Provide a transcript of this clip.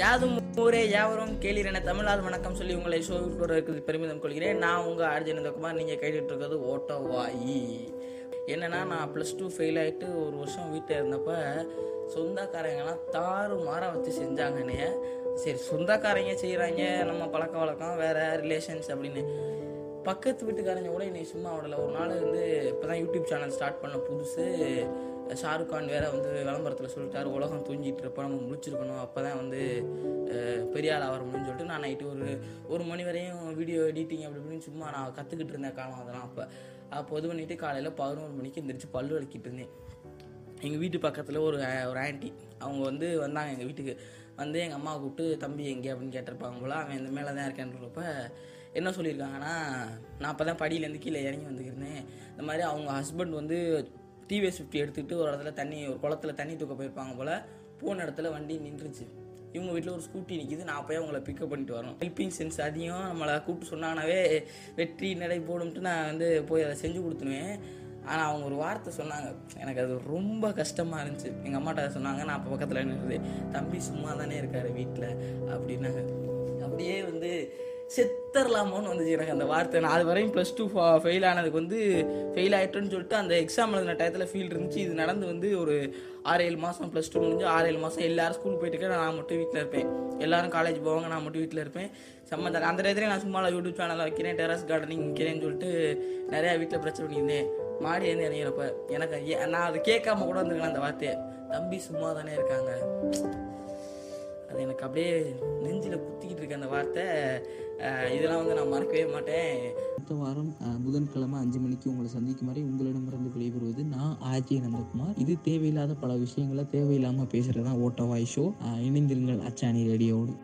யாதும் ஊரே யாவரும் கேளீர் என தமிழால் வணக்கம் சொல்லி உங்களை ஷோவிற்கு இருக்கிறது பெருமிதம் கொள்கிறேன். நான் உங்கள் ஆர்ஜினந்தகுமார் நீங்கள் கேட்டுட்டு இருக்கிறது ஓட்டோவாயி. என்னன்னா நான் ப்ளஸ் டூ ஃபெயில் ஆகிட்டு ஒரு வருஷம் வீட்டில் இருந்தப்போ சொந்தக்காரங்கெல்லாம் தாறு மாற வச்சு செஞ்சாங்கன்னே சரி சொந்தக்காரங்க செய்கிறாங்க நம்ம பழக்க வழக்கம் வேறு ரிலேஷன்ஸ் அப்படின்னு. பக்கத்து வீட்டுக்காரங்க கூட என்னை சும்மா விடல. ஒரு நாள் வந்து இப்போ தான் யூடியூப் சேனல் ஸ்டார்ட் பண்ண புதுசு. ஷாருக் கான் வேற வந்து விளம்பரத்தில் சொல்லிட்டாரு உலகம் தூங்கிட்டு இருப்போம் நம்ம முடிச்சிருக்கணும் அப்போ தான் வந்து அஹ், பெரிய ஆள் ஆகிறோம்னு சொல்லிட்டு நான் நைட்டு ஒரு ஒரு மணி வரையும் வீடியோ எடிட்டிங் அப்படி இப்படின்னு சும்மா நான் கற்றுக்கிட்டு இருந்தேன் காலம் அதெல்லாம் அப்போ. அப்போ இது பண்ணிட்டு காலையில் பதினோரு மணிக்கு எந்திரிச்சு பல்லு வலிக்கிட்டு இருந்தேன். எங்கள் வீட்டு பக்கத்தில் ஒரு ஒரு ஆண்டி அவங்க வந்து வந்தாங்க எங்கள் வீட்டுக்கு. வந்து எங்கள் அம்மா கூப்பிட்டு தம்பி எங்கே? அப்படின்னு கேட்டிருப்பாங்க போல. அவன் இந்த மேலே தான் இருக்கேன்றப்ப என்ன சொல்லியிருக்காங்கன்னா நான் அப்போ தான் படியிலேருந்து கீழே இறங்கி வந்துக்கிருந்தேன். இந்த மாதிரி அவங்க ஹஸ்பண்ட் வந்து டிவிஎஸ் ஃபிஃப்டி எடுத்துக்கிட்டு ஒரு இடத்துல தண்ணி ஒரு குளத்துல தண்ணி தூக்க போயிருப்பாங்க போல் போன இடத்துல வண்டி நின்றுச்சு. இவங்க வீட்டில் ஒரு ஸ்கூட்டி நிற்கிது நான் போய் அவங்கள பிக்கப் பண்ணிட்டு வரணும். ஹெல்பிங் சென்ஸ் அதிகம். நம்மளை கூப்பிட்டு சொன்னாங்கனாவே வெற்றி நடை போடும்ட்டு நான் வந்து போய் அதை செஞ்சு கொடுத்துருவேன். ஆனால் அவங்க ஒரு வார்த்தை சொன்னாங்க. எனக்கு அது ரொம்ப கஷ்டமாக இருந்துச்சு. எங்கள் அம்மாட்ட அதை சொன்னாங்க. நான் அப்போ பக்கத்தில் நின்றுது தம்பி சும்மா தானே இருக்காரு வீட்டில் அப்படின்னாங்க. அப்படியே வந்து செத்தரலாமோன்னு வந்துச்சு எனக்கு அந்த வார்த்தை. நான் அது வரையும் ப்ளஸ் டூ ஃபெயில் ஆனதுக்கு வந்து ஃபெயில் ஆகிட்டோன்னு சொல்லிட்டு அந்த எக்ஸாம் எழுதின டயத்தில் ஃபீல் இருந்துச்சு. இது நடந்து வந்து ஒரு ஆறு ஏழு மாதம் ப்ளஸ் டூ முடிஞ்சு ஆறு ஏழு மாதம் எல்லாரும் ஸ்கூல் போயிட்டு இருக்க நான் மட்டும் வீட்டில் இருப்பேன். எல்லாரும் காலேஜ் போவாங்க நான் மட்டும் வீட்டில் இருப்பேன். சம்மந்த அந்த டயத்துலேயே நான் சும்மா யூடியூப் சேனலில் வைக்கிறேன் டெரஸ் கார்டனிங் வைக்கிறேன்னு சொல்லிட்டு நிறையா வீட்டில் பிரச்சனை பண்ணியிருந்தேன். மாடி வந்து இறங்கிறப்ப எனக்கு நான் அதை கேட்காம கூட வந்துருக்கேன் அந்த வார்த்தையை. தம்பி சும்மா தானே இருக்காங்க. எனக்கு அப்படியே நெஞ்சில் குத்திக்கிட்டு இருக்க அந்த வார்த்தை இதெல்லாம் வந்து நான் மறக்கவே மாட்டேன். அடுத்த வாரம் புதன்கிழமை அஞ்சு மணிக்கு உங்களை சந்திக்கும் வரை உங்களிடமிருந்து விடைபெறுவது நான் ஆஜி நந்தகுமார். இது தேவையில்லாத பல விஷயங்களை தேவையில்லாமல் பேசுகிறது தான் ஓட்டவாய் ஷோ இணைந்திருங்கள் அச்சாணி ரேடியோடு